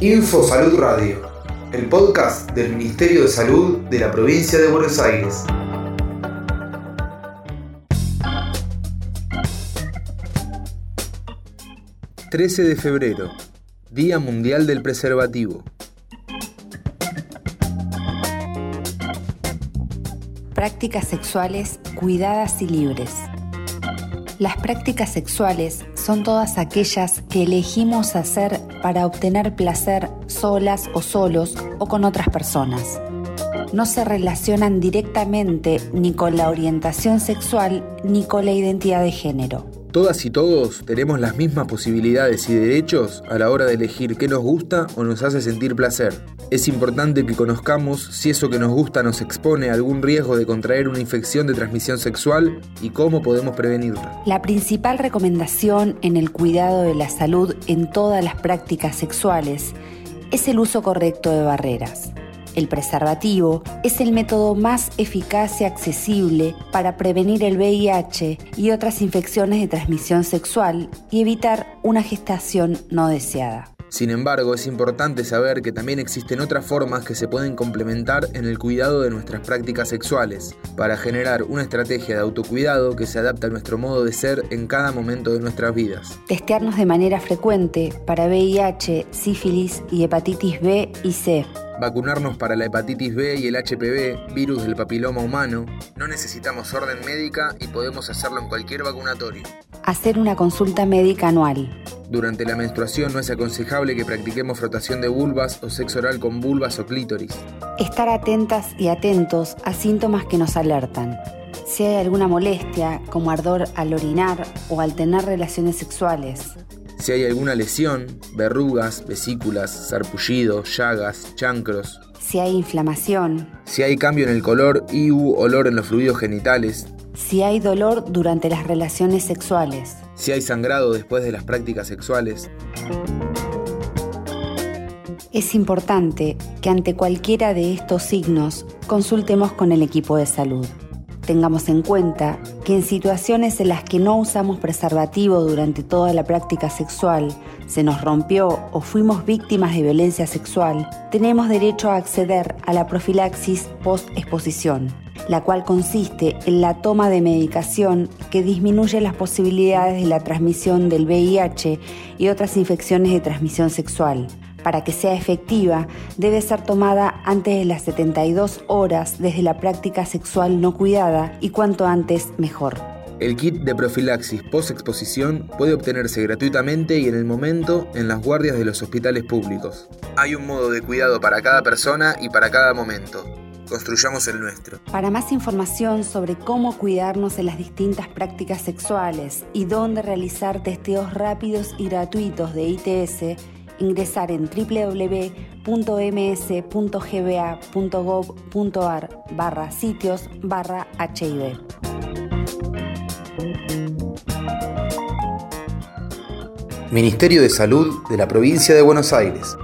Info Salud Radio, el podcast del Ministerio de Salud de la provincia de Buenos Aires. ...13 de febrero... ...Día Mundial del Preservativo... Prácticas sexuales cuidadas y libres. Las prácticas sexuales son todas aquellas que elegimos hacer para obtener placer solas o solos o con otras personas. No se relacionan directamente ni con la orientación sexual ni con la identidad de género. Todas y todos tenemos las mismas posibilidades y derechos a la hora de elegir qué nos gusta o nos hace sentir placer. Es importante que conozcamos si eso que nos gusta nos expone a algún riesgo de contraer una infección de transmisión sexual y cómo podemos prevenirla. La principal recomendación en el cuidado de la salud en todas las prácticas sexuales es el uso correcto de barreras. El preservativo es el método más eficaz y accesible para prevenir el VIH y otras infecciones de transmisión sexual y evitar una gestación no deseada. Sin embargo, es importante saber que también existen otras formas que se pueden complementar en el cuidado de nuestras prácticas sexuales, para generar una estrategia de autocuidado que se adapte a nuestro modo de ser en cada momento de nuestras vidas. Testearnos de manera frecuente para VIH, sífilis y hepatitis B y C vacunarnos para la hepatitis B y el HPV, virus del papiloma humano. No necesitamos orden médica y podemos hacerlo en cualquier vacunatorio. Hacer una consulta médica anual. Durante la menstruación no es aconsejable que practiquemos frotación de vulvas o sexo oral con vulvas o clítoris. Estar atentas y atentos a síntomas que nos alertan. Si hay alguna molestia, como ardor al orinar o al tener relaciones sexuales, si hay alguna lesión, verrugas, vesículas, sarpullido, llagas, chancros. Si hay inflamación. Si hay cambio en el color y u olor en los fluidos genitales. Si hay dolor durante las relaciones sexuales. Si hay sangrado después de las prácticas sexuales. Es importante que ante cualquiera de estos signos consultemos con el equipo de salud tengamos en cuenta que en situaciones en las que no usamos preservativo durante toda la práctica sexual, se nos rompió o fuimos víctimas de violencia sexual, tenemos derecho a acceder a la profilaxis post-exposición, la cual consiste en la toma de medicación que disminuye las posibilidades de la transmisión del VIH y otras infecciones de transmisión sexual para que sea efectiva, debe ser tomada antes de las 72 horas desde la práctica sexual no cuidada y cuanto antes mejor. El kit de profilaxis post-exposición puede obtenerse gratuitamente y en el momento en las guardias de los hospitales públicos. Hay un modo de cuidado para cada persona y para cada momento. Construyamos el nuestro. Para más información sobre cómo cuidarnos en las distintas prácticas sexuales y dónde realizar testeos rápidos y gratuitos de ITS, ingresar en www.ms.gba.gov.ar barra sitios barra HIV. Ministerio de Salud de la Provincia de Buenos Aires.